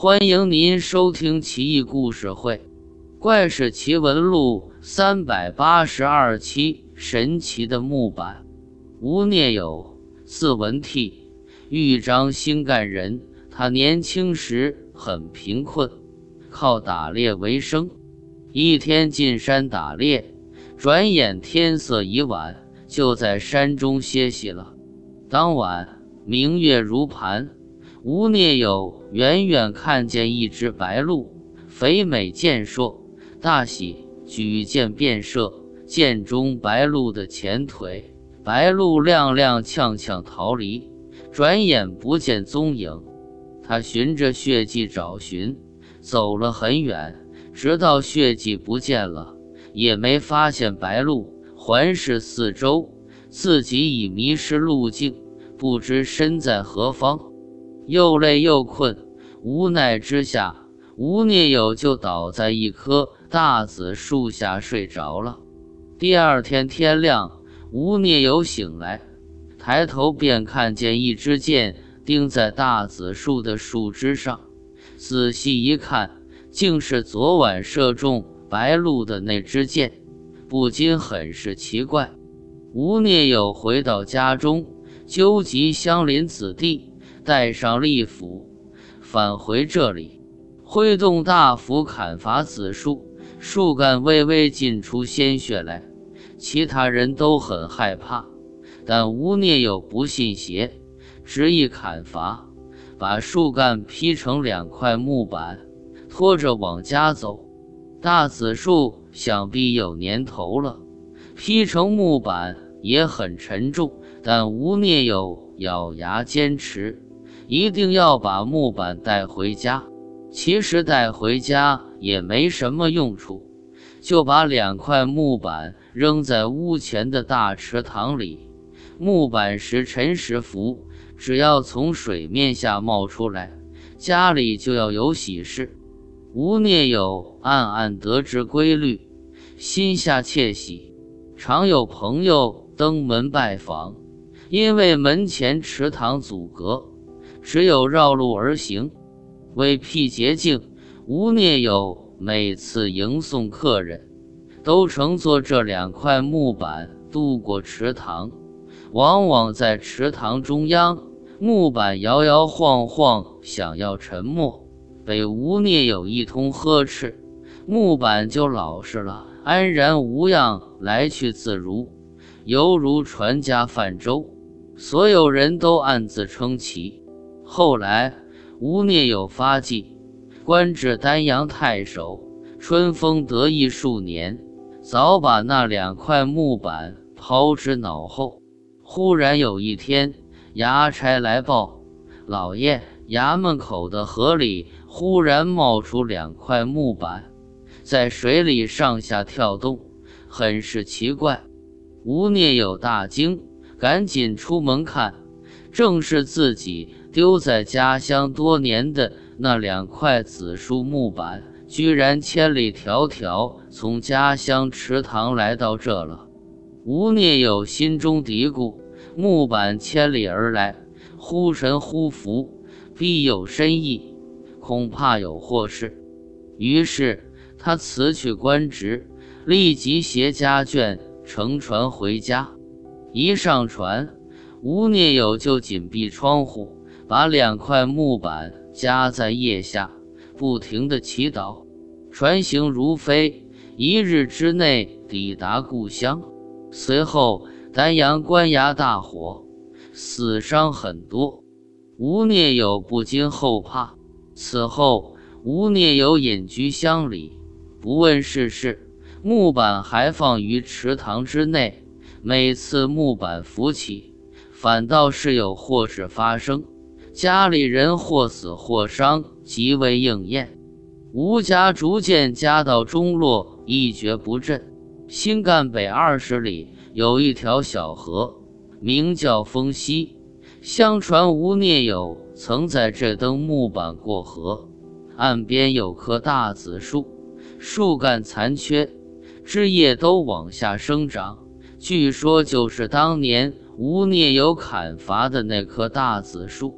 欢迎您收听《奇异故事会·怪事奇闻录》三百八十二期。神奇的木板。吴聂友，字文替，豫章新干人。他年轻时很贫困，靠打猎为生。一天进山打猎，转眼天色已晚，就在山中歇息了。当晚明月如盘。吴聂友远远看见一只白鹿，肥美健硕，大喜，举剑便射，箭中白鹿的前腿，白鹿踉踉跄跄逃离，转眼不见踪影。他循着血迹找寻，走了很远，直到血迹不见了，也没发现白鹿。环视四周，自己已迷失路径，不知身在何方。又累又困，无奈之下，吴聂友就倒在一棵大紫树下睡着了。第二天天亮，吴聂友醒来，抬头便看见一支箭钉在大紫树的树枝上，仔细一看，竟是昨晚射中白鹿的那支箭，不禁很是奇怪。吴聂友回到家中，纠集乡邻子弟。带上利斧，返回这里，挥动大斧砍伐紫树，树干微微浸出鲜血来。其他人都很害怕，但吴聂友不信邪，执意砍伐，把树干劈成两块木板，拖着往家走。大紫树想必有年头了，劈成木板也很沉重，但吴聂友咬牙坚持。一定要把木板带回家。其实带回家也没什么用处，就把两块木板扔在屋前的大池塘里。木板时沉时浮，只要从水面下冒出来，家里就要有喜事。吴聂友暗暗得知规律，心下窃喜。常有朋友登门拜访，因为门前池塘阻隔。只有绕路而行，为辟捷径，吴聂友每次迎送客人，都乘坐这两块木板渡过池塘。往往在池塘中央，木板摇摇晃晃，想要沉没，被吴聂友一通呵斥，木板就老实了，安然无恙，来去自如，犹如船家泛舟。所有人都暗自称奇。后来，吴聂友发迹，官至丹阳太守，春风得意数年，早把那两块木板抛之脑后。忽然有一天，衙差来报：“老爷，衙门口的河里忽然冒出两块木板，在水里上下跳动，很是奇怪。”吴聂友大惊，赶紧出门看，正是自己。丢在家乡多年的那两块紫树木板，居然千里迢迢从家乡池塘来到这了。吴聂友心中嘀咕：木板千里而来，忽神忽福，必有深意，恐怕有祸事。于是他辞去官职，立即携家眷乘船回家。一上船，吴聂友就紧闭窗户。把两块木板夹在腋下，不停地祈祷。船行如飞，一日之内抵达故乡。随后，丹阳官衙大火，死伤很多。吴聂友不禁后怕。此后，吴聂友隐居乡里，不问世事。木板还放于池塘之内。每次木板浮起，反倒是有祸事发生。家里人或死或伤，极为应验。吴家逐渐家道中落，一蹶不振。新干北二十里有一条小河，名叫风溪。相传吴聂友曾在这登木板过河，岸边有棵大紫树，树干残缺，枝叶都往下生长。据说就是当年吴聂友砍伐的那棵大紫树。